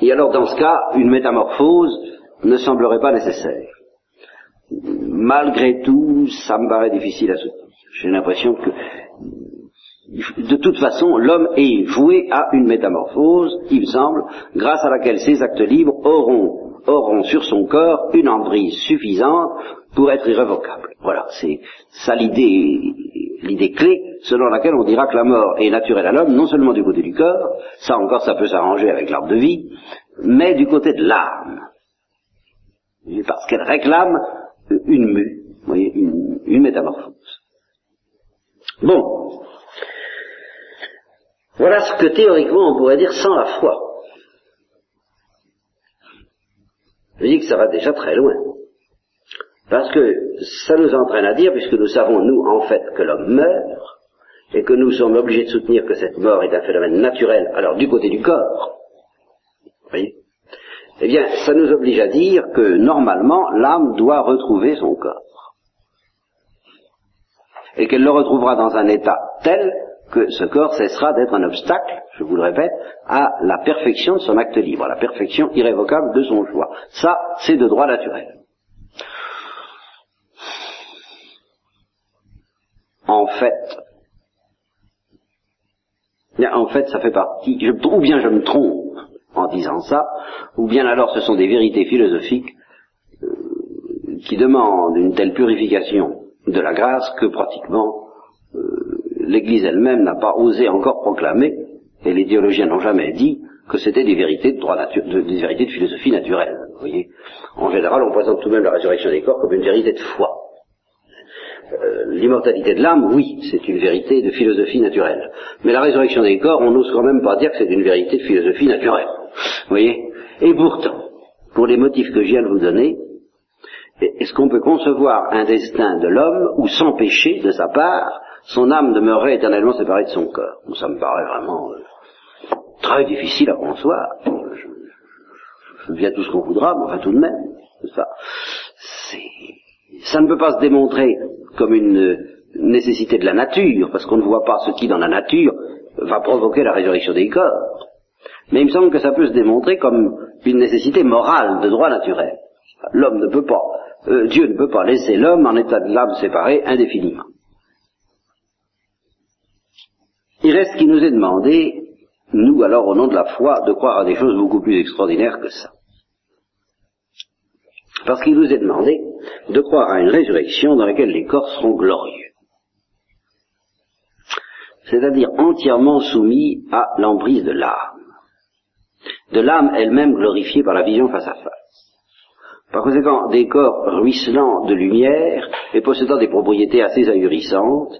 et alors dans ce cas, une métamorphose ne semblerait pas nécessaire. Malgré tout, ça me paraît difficile à soutenir. J'ai l'impression que de toute façon, l'homme est voué à une métamorphose, il me semble, grâce à laquelle ses actes libres auront, auront sur son corps une emprise suffisante pour être irrévocables. Voilà, c'est ça l'idée, l'idée clé selon laquelle on dira que la mort est naturelle à l'homme, non seulement du côté du corps, ça encore ça peut s'arranger avec l'arbre de vie, mais du côté de l'âme. Parce qu'elle réclame une mue, voyez, une, métamorphose. Bon, voilà ce que théoriquement on pourrait dire sans la foi. Je dis que ça va déjà très loin. Parce que ça nous entraîne à dire, puisque nous savons, nous, en fait, que l'homme meurt, et que nous sommes obligés de soutenir que cette mort est un phénomène naturel, alors du côté du corps, voyez, eh bien, ça nous oblige à dire que normalement, l'âme doit retrouver son corps. Et qu'elle le retrouvera dans un état tel que ce corps cessera d'être un obstacle, je vous le répète, à la perfection de son acte libre, à la perfection irrévocable de son choix. Ça, c'est de droit naturel. En fait, en fait, ça fait partie, ou bien je me trompe en disant ça, ou bien alors ce sont des vérités philosophiques euh, qui demandent une telle purification de la grâce que pratiquement euh, l'Église elle-même n'a pas osé encore proclamer, et les théologiens n'ont jamais dit, que c'était des vérités de philosophie naturelle. Vous voyez, en général, on présente tout de même la résurrection des corps comme une vérité de foi. Euh, l'immortalité de l'âme, oui, c'est une vérité de philosophie naturelle. Mais la résurrection des corps, on n'ose quand même pas dire que c'est une vérité de philosophie naturelle. Voyez Et pourtant, pour les motifs que je viens de vous donner, est-ce qu'on peut concevoir un destin de l'homme où, sans péché de sa part, son âme demeurerait éternellement séparée de son corps? Ça me paraît vraiment euh, très difficile à concevoir. Je, tout ce qu'on voudra, mais enfin tout de même. Ça, ça ne peut pas se démontrer comme une nécessité de la nature, parce qu'on ne voit pas ce qui dans la nature va provoquer la résurrection des corps. Mais il me semble que ça peut se démontrer comme une nécessité morale de droit naturel. L'homme ne peut pas, euh, Dieu ne peut pas laisser l'homme en état de l'âme séparé indéfiniment. Il reste qu'il nous est demandé, nous alors au nom de la foi, de croire à des choses beaucoup plus extraordinaires que ça. Parce qu'il nous est demandé de croire à une résurrection dans laquelle les corps seront glorieux. C'est-à-dire entièrement soumis à l'emprise de l'âme. De l'âme elle-même glorifiée par la vision face à face. Par conséquent, des corps ruisselants de lumière et possédant des propriétés assez ahurissantes,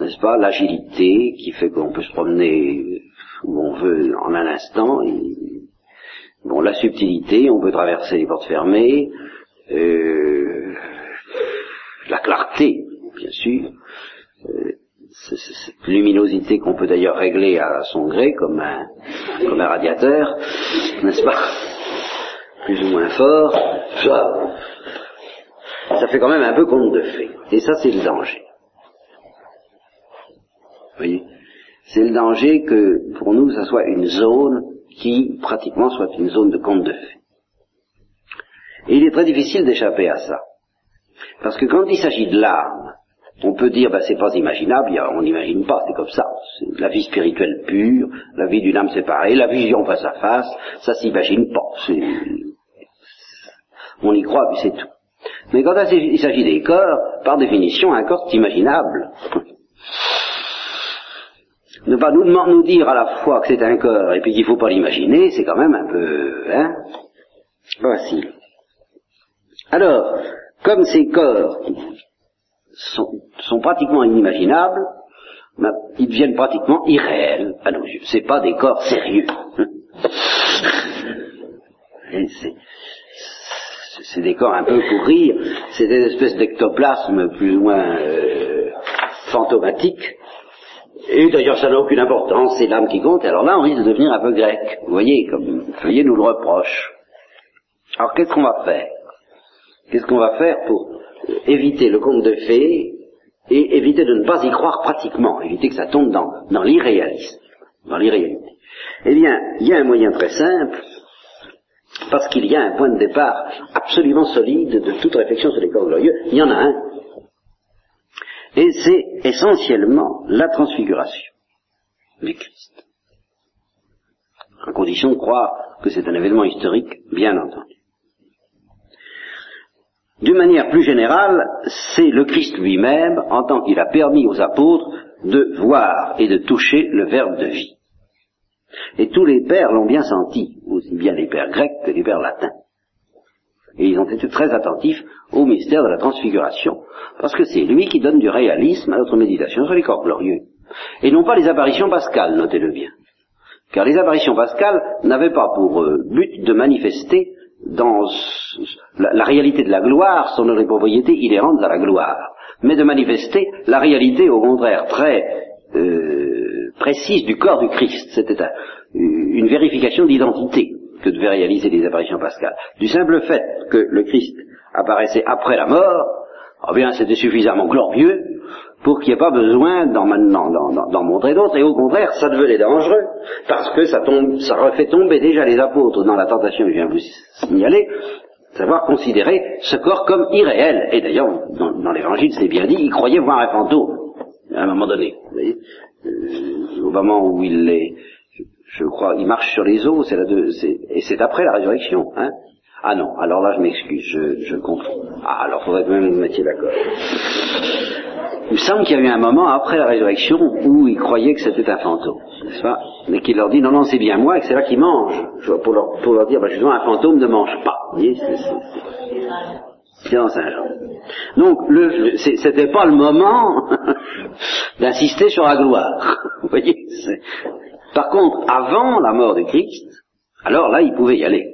n'est-ce pas, l'agilité qui fait qu'on peut se promener où on veut en un instant, bon, la subtilité, on peut traverser les portes fermées, euh, la clarté, bien sûr, euh, cette luminosité qu'on peut d'ailleurs régler à son gré comme un, comme un radiateur, n'est-ce pas? Plus ou moins fort, ça, ça fait quand même un peu compte de fait. Et ça, c'est le danger. Vous voyez? C'est le danger que pour nous, ça soit une zone qui pratiquement soit une zone de compte de fait. Et il est très difficile d'échapper à ça. Parce que quand il s'agit de l'âme, on peut dire, ben, c'est pas imaginable, on n'imagine pas, c'est comme ça. La vie spirituelle pure, la vie d'une âme séparée, la vision face à face, ça s'imagine pas. On y croit, puis c'est tout. Mais quand il s'agit des corps, par définition, un corps est imaginable ne pas nous, nous dire à la fois que c'est un corps et puis qu'il ne faut pas l'imaginer, c'est quand même un peu, hein, facile. Alors, comme ces corps sont, pratiquement inimaginables, ils deviennent pratiquement irréels à nos yeux. C'est pas des corps sérieux. c'est des corps un peu pour rire, c'est des espèces d'ectoplasmes plus ou moins euh, fantomatiques et d'ailleurs, ça n'a aucune importance, c'est l'âme qui compte. Alors là, on risque de devenir un peu grec. Vous voyez, comme Feuillet nous le reproche. Alors qu'est-ce qu'on va faire? Qu'est-ce qu'on va faire pour éviter le conte de fées et éviter de ne pas y croire pratiquement, éviter que ça tombe dans, dans l'irréalisme, dans l'irréalité? Eh bien, il y a un moyen très simple, parce qu'il y a un point de départ absolument solide de toute réflexion sur les corps glorieux, il y en a un. Et c'est essentiellement la transfiguration du Christ. À condition de croire que c'est un événement historique, bien entendu. D'une manière plus générale, c'est le Christ lui-même, en tant qu'il a permis aux apôtres de voir et de toucher le Verbe de vie. Et tous les pères l'ont bien senti, aussi bien les pères grecs que les pères latins. Et ils ont été très attentifs au mystère de la transfiguration, parce que c'est lui qui donne du réalisme à notre méditation sur les corps glorieux. Et non pas les apparitions pascales, notez-le bien. Car les apparitions pascales n'avaient pas pour euh, but de manifester dans la, réalité de la gloire son propriété inhérente à la gloire, mais de manifester la réalité au contraire très euh, précise du corps du Christ. C'était une vérification d'identité que devaient réaliser les apparitions pascales. Du simple fait que le Christ apparaissait après la mort, eh bien c'était suffisamment glorieux pour qu'il n'y ait pas besoin d'en montrer d'autres, et au contraire, ça devenait dangereux, parce que ça, tombe, ça refait tomber déjà les apôtres dans la tentation que je viens vous signaler, savoir considérer ce corps comme irréel. Et d'ailleurs, dans, l'évangile, c'est bien dit, ils croyaient voir un fantôme, à un moment donné. Vous voyez euh, au moment où il les, je, crois, il marche sur les eaux, c'est et c'est après la résurrection. Hein ah non, alors là je m'excuse, je, je confonds. Ah alors faudrait même que vous mettiez d'accord. Il me semble qu'il y a eu un moment après la résurrection où ils croyaient que c'était un fantôme, n'est-ce pas? Mais qu'il leur dit non, non, c'est bien moi, et que c'est là qu'ils mangent. Pour leur, dire, bah, justement, un fantôme ne mange pas. C'est dans Saint Jean. Donc, le, c'était pas le moment d'insister sur la gloire. Par contre, avant la mort de Christ, alors là, ils pouvaient y aller.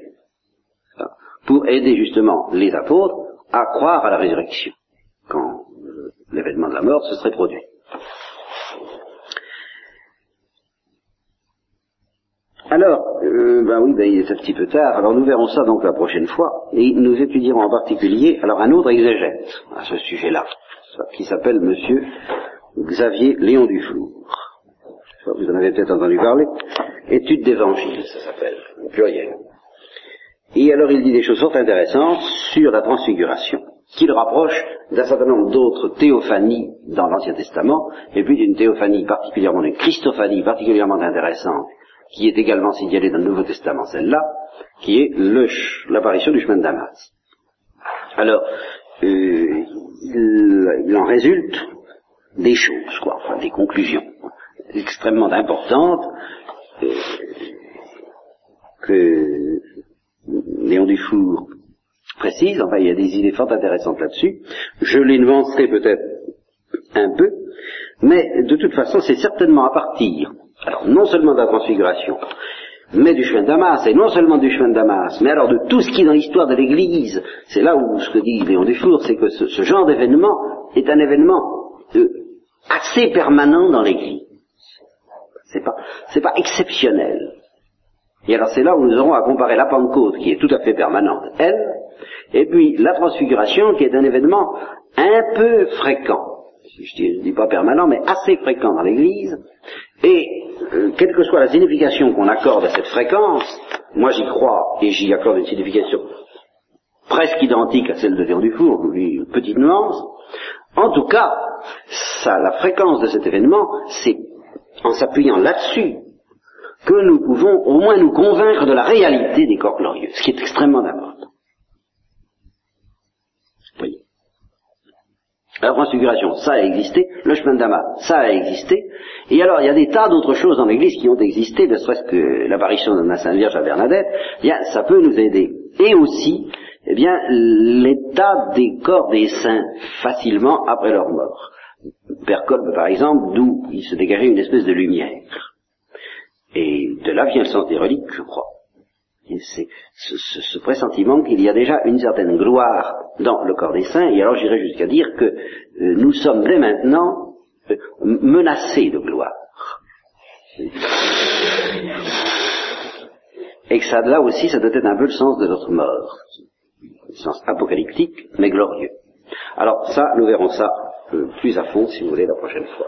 Pour aider justement les apôtres à croire à la résurrection. L'événement de la mort se serait produit. Alors, euh, ben oui, ben il est un petit peu tard, alors nous verrons ça donc la prochaine fois, et nous étudierons en particulier alors un autre exégète à ce sujet-là, qui s'appelle Monsieur Xavier Léon Duflour. Vous en avez peut-être entendu parler. Étude d'évangile, ça s'appelle, pluriel. Et alors il dit des choses fort intéressantes sur la transfiguration qui le rapproche d'un certain nombre d'autres théophanies dans l'Ancien Testament, et puis d'une théophanie particulièrement, d'une Christophanie particulièrement intéressante, qui est également signalée dans le Nouveau Testament, celle-là, qui est l'apparition du chemin de Damas. Alors, euh, il, en résulte des choses, quoi, enfin des conclusions extrêmement importantes euh, que Léon Dufour précise, enfin il y a des idées fort intéressantes là-dessus. Je les nuancerai peut-être un peu, mais de toute façon c'est certainement à partir, alors non seulement de la transfiguration, mais du chemin de Damas, et non seulement du chemin de Damas, mais alors de tout ce qui est dans l'histoire de l'Église. C'est là où ce que dit Léon Dufour, c'est que ce, genre d'événement est un événement euh, assez permanent dans l'Église. C'est pas, c'est pas exceptionnel. Et alors c'est là où nous aurons à comparer la Pentecôte, qui est tout à fait permanente, elle, et puis la transfiguration, qui est un événement un peu fréquent. Je ne dis pas permanent, mais assez fréquent dans l'Église. Et euh, quelle que soit la signification qu'on accorde à cette fréquence, moi j'y crois et j'y accorde une signification presque identique à celle de Léon Dufour, une petite nuance. En tout cas, ça, la fréquence de cet événement, c'est en s'appuyant là-dessus que nous pouvons au moins nous convaincre de la réalité des corps glorieux, ce qui est extrêmement important. La transfiguration, ça a existé, le chemin de Damas, ça a existé, et alors il y a des tas d'autres choses dans l'Église qui ont existé, ne serait-ce que l'apparition de la Sainte Vierge à Bernadette, eh bien, ça peut nous aider. Et aussi, eh bien, l'état des corps des saints facilement après leur mort. Père par exemple, d'où il se dégageait une espèce de lumière. Et de là vient le sens des reliques, je crois. C'est ce, pressentiment qu'il y a déjà une certaine gloire dans le corps des saints, et alors j'irai jusqu'à dire que euh, nous sommes dès maintenant euh, menacés de gloire. Et que ça, là aussi, ça doit être un peu le sens de notre mort. sens apocalyptique, mais glorieux. Alors ça, nous verrons ça euh, plus à fond, si vous voulez, la prochaine fois.